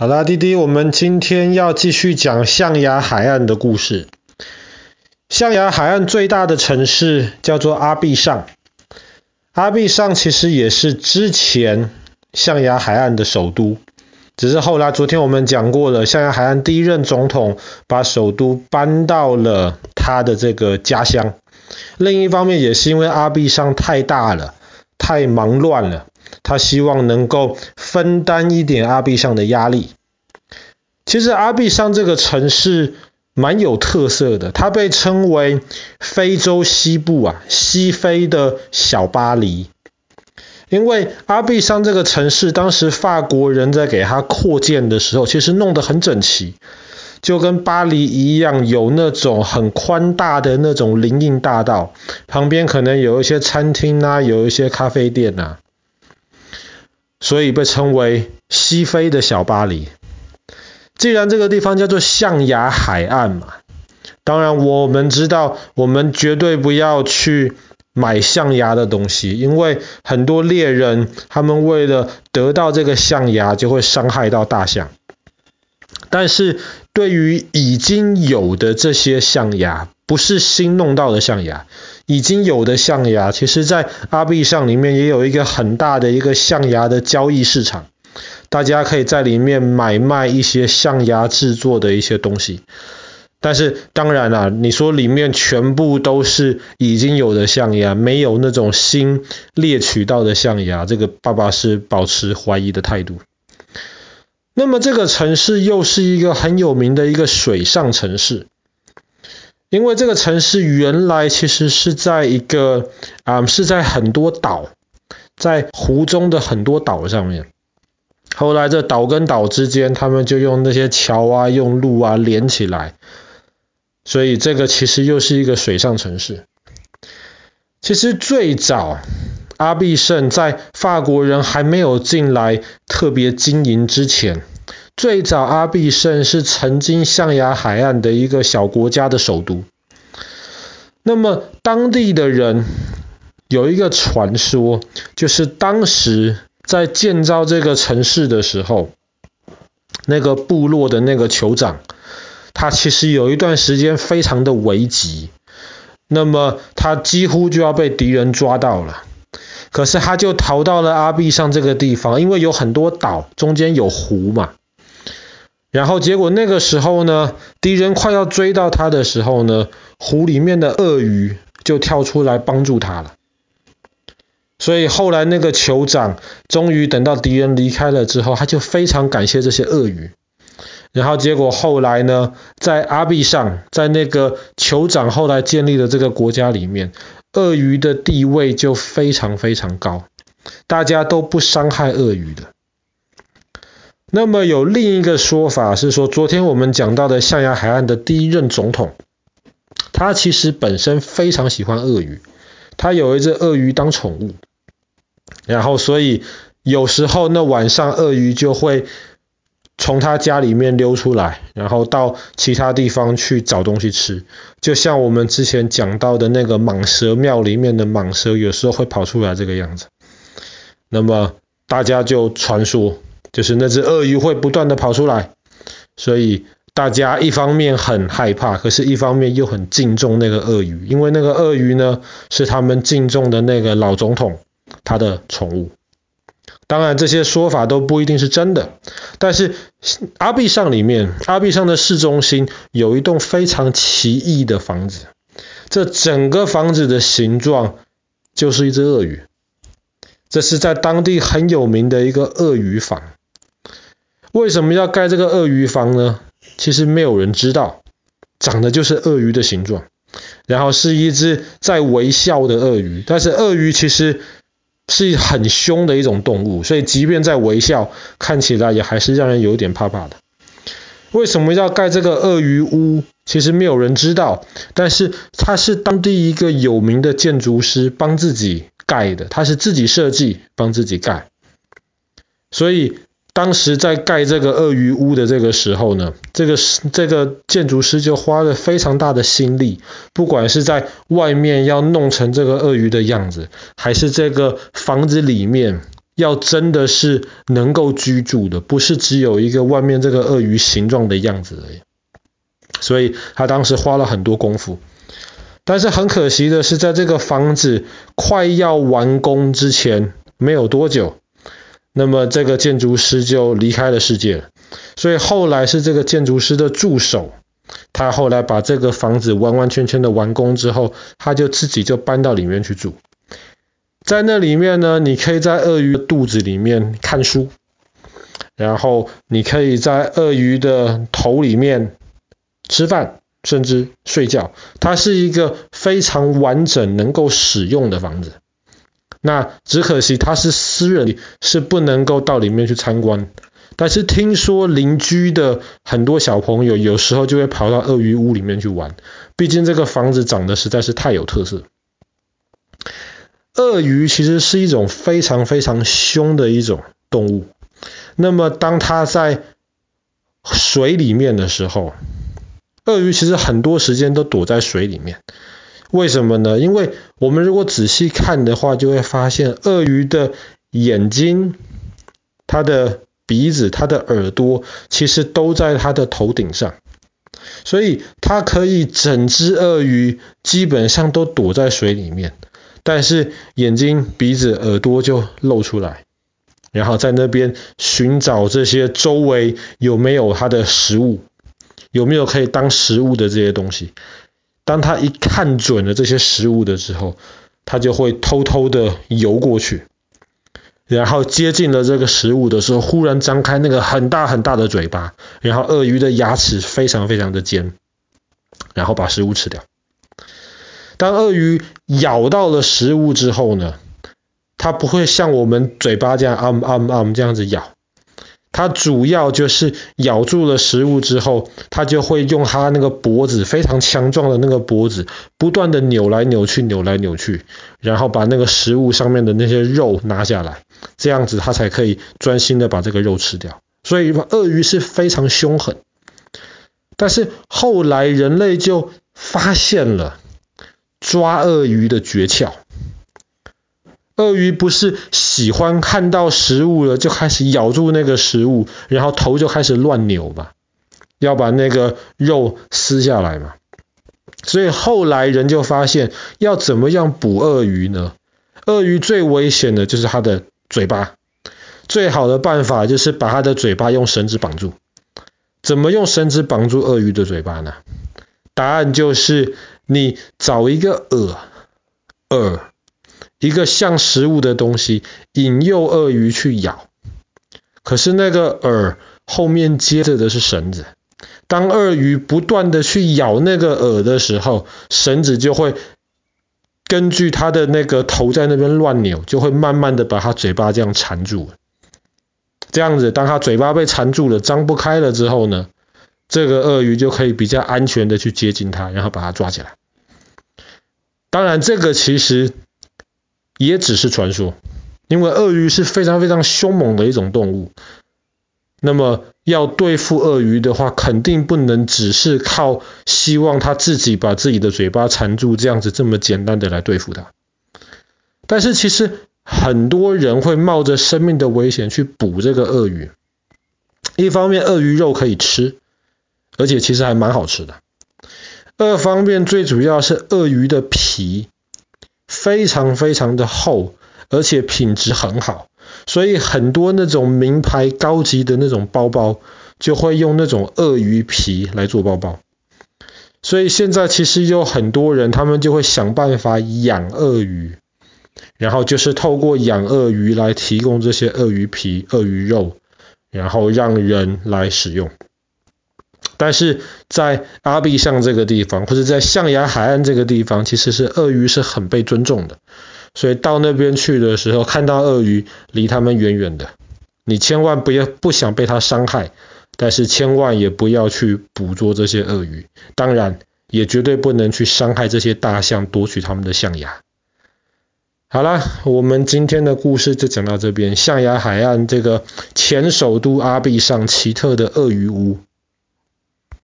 好啦，弟弟，我们今天要继续讲象牙海岸的故事。象牙海岸最大的城市叫做阿必上，阿必上其实也是之前象牙海岸的首都，只是后来昨天我们讲过了，象牙海岸第一任总统把首都搬到了他的这个家乡。另一方面也是因为阿必上太大了，太忙乱了。他希望能够分担一点阿必上的压力。其实阿必上这个城市蛮有特色的，它被称为非洲西部啊，西非的小巴黎。因为阿必上这个城市，当时法国人在给它扩建的时候，其实弄得很整齐，就跟巴黎一样，有那种很宽大的那种林荫大道，旁边可能有一些餐厅啊，有一些咖啡店啊。所以被称为西非的小巴黎。既然这个地方叫做象牙海岸嘛，当然我们知道，我们绝对不要去买象牙的东西，因为很多猎人他们为了得到这个象牙，就会伤害到大象。但是对于已经有的这些象牙，不是新弄到的象牙。已经有的象牙，其实在阿币上里面也有一个很大的一个象牙的交易市场，大家可以在里面买卖一些象牙制作的一些东西。但是当然啦，你说里面全部都是已经有的象牙，没有那种新猎取到的象牙，这个爸爸是保持怀疑的态度。那么这个城市又是一个很有名的一个水上城市。因为这个城市原来其实是在一个啊、嗯，是在很多岛，在湖中的很多岛上面。后来这岛跟岛之间，他们就用那些桥啊，用路啊连起来，所以这个其实又是一个水上城市。其实最早阿必胜在法国人还没有进来特别经营之前。最早阿必胜是曾经象牙海岸的一个小国家的首都。那么当地的人有一个传说，就是当时在建造这个城市的时候，那个部落的那个酋长，他其实有一段时间非常的危急，那么他几乎就要被敌人抓到了，可是他就逃到了阿必尚这个地方，因为有很多岛，中间有湖嘛。然后结果那个时候呢，敌人快要追到他的时候呢，湖里面的鳄鱼就跳出来帮助他了。所以后来那个酋长终于等到敌人离开了之后，他就非常感谢这些鳄鱼。然后结果后来呢，在阿必上，在那个酋长后来建立的这个国家里面，鳄鱼的地位就非常非常高，大家都不伤害鳄鱼的。那么有另一个说法是说，昨天我们讲到的象牙海岸的第一任总统，他其实本身非常喜欢鳄鱼，他有一只鳄鱼当宠物，然后所以有时候那晚上鳄鱼就会从他家里面溜出来，然后到其他地方去找东西吃，就像我们之前讲到的那个蟒蛇庙里面的蟒蛇，有时候会跑出来这个样子。那么大家就传说。就是那只鳄鱼会不断的跑出来，所以大家一方面很害怕，可是一方面又很敬重那个鳄鱼，因为那个鳄鱼呢是他们敬重的那个老总统他的宠物。当然这些说法都不一定是真的，但是阿必尚里面，阿必尚的市中心有一栋非常奇异的房子，这整个房子的形状就是一只鳄鱼，这是在当地很有名的一个鳄鱼房。为什么要盖这个鳄鱼房呢？其实没有人知道，长得就是鳄鱼的形状，然后是一只在微笑的鳄鱼。但是鳄鱼其实是很凶的一种动物，所以即便在微笑，看起来也还是让人有点怕怕的。为什么要盖这个鳄鱼屋？其实没有人知道，但是他是当地一个有名的建筑师帮自己盖的，他是自己设计帮自己盖，所以。当时在盖这个鳄鱼屋的这个时候呢，这个这个建筑师就花了非常大的心力，不管是在外面要弄成这个鳄鱼的样子，还是这个房子里面要真的是能够居住的，不是只有一个外面这个鳄鱼形状的样子而已。所以他当时花了很多功夫，但是很可惜的是，在这个房子快要完工之前没有多久，那么这个建筑师就离开了世界。所以后来是这个建筑师的助手，他后来把这个房子完完全全的完工之后，他就自己就搬到里面去住。在那里面呢，你可以在鳄鱼的肚子里面看书，然后你可以在鳄鱼的头里面吃饭，甚至睡觉。它是一个非常完整能够使用的房子。那只可惜它是私人，是不能够到里面去参观。但是听说邻居的很多小朋友有时候就会跑到鳄鱼屋里面去玩，毕竟这个房子长得实在是太有特色。鳄鱼其实是一种非常非常凶的一种动物。那么当它在水里面的时候，鳄鱼其实很多时间都躲在水里面。为什么呢？因为我们如果仔细看的话，就会发现鳄鱼的眼睛、它的鼻子、它的耳朵，其实都在它的头顶上。所以它可以整只鳄鱼基本上都躲在水里面。但是眼睛、鼻子、耳朵就露出来，然后在那边寻找这些周围有没有它的食物，有没有可以当食物的这些东西。当他一看准了这些食物的时候，他就会偷偷的游过去，然后接近了这个食物的时候，忽然张开那个很大很大的嘴巴，然后鳄鱼的牙齿非常非常的尖，然后把食物吃掉。当鳄鱼咬到了食物之后呢，它不会像我们嘴巴这样啊啊啊这样子咬，它主要就是咬住了食物之后，它就会用它那个脖子非常强壮的那个脖子，不断的扭来扭去，扭来扭去，然后把那个食物上面的那些肉拿下来，这样子它才可以专心的把这个肉吃掉。所以鳄鱼是非常凶狠，但是后来人类就发现了。抓鳄鱼的诀窍，鳄鱼不是喜欢看到食物了就开始咬住那个食物，然后头就开始乱扭嘛，要把那个肉撕下来嘛。所以后来人就发现，要怎么样捕鳄鱼呢？鳄鱼最危险的就是它的嘴巴，最好的办法就是把它的嘴巴用绳子绑住。怎么用绳子绑住鳄鱼的嘴巴呢？答案就是。你找一个饵，饵，一个像食物的东西，引诱鳄鱼去咬。可是那个饵后面接着的是绳子。当鳄鱼不断的去咬那个饵的时候，绳子就会根据它的那个头在那边乱扭，就会慢慢的把它嘴巴这样缠住。这样子，当它嘴巴被缠住了，张不开了之后呢，这个鳄鱼就可以比较安全的去接近它，然后把它抓起来。当然，这个其实也只是传说，因为鳄鱼是非常非常凶猛的一种动物。那么要对付鳄鱼的话，肯定不能只是靠希望它自己把自己的嘴巴缠住这样子这么简单的来对付它。但是其实很多人会冒着生命的危险去捕这个鳄鱼。一方面，鳄鱼肉可以吃。而且其实还蛮好吃的。二方面，最主要是鳄鱼的皮非常非常的厚，而且品质很好，所以很多那种名牌高级的那种包包就会用那种鳄鱼皮来做包包。所以现在其实有很多人，他们就会想办法养鳄鱼，然后就是透过养鳄鱼来提供这些鳄鱼皮、鳄鱼肉，然后让人来使用。但是在阿必尚这个地方，或者在象牙海岸这个地方，其实是鳄鱼是很被尊重的。所以到那边去的时候，看到鳄鱼，离他们远远的。你千万不要不想被它伤害，但是千万也不要去捕捉这些鳄鱼。当然，也绝对不能去伤害这些大象，夺取他们的象牙。好了，我们今天的故事就讲到这边。象牙海岸这个前首都阿必尚奇特的鳄鱼屋。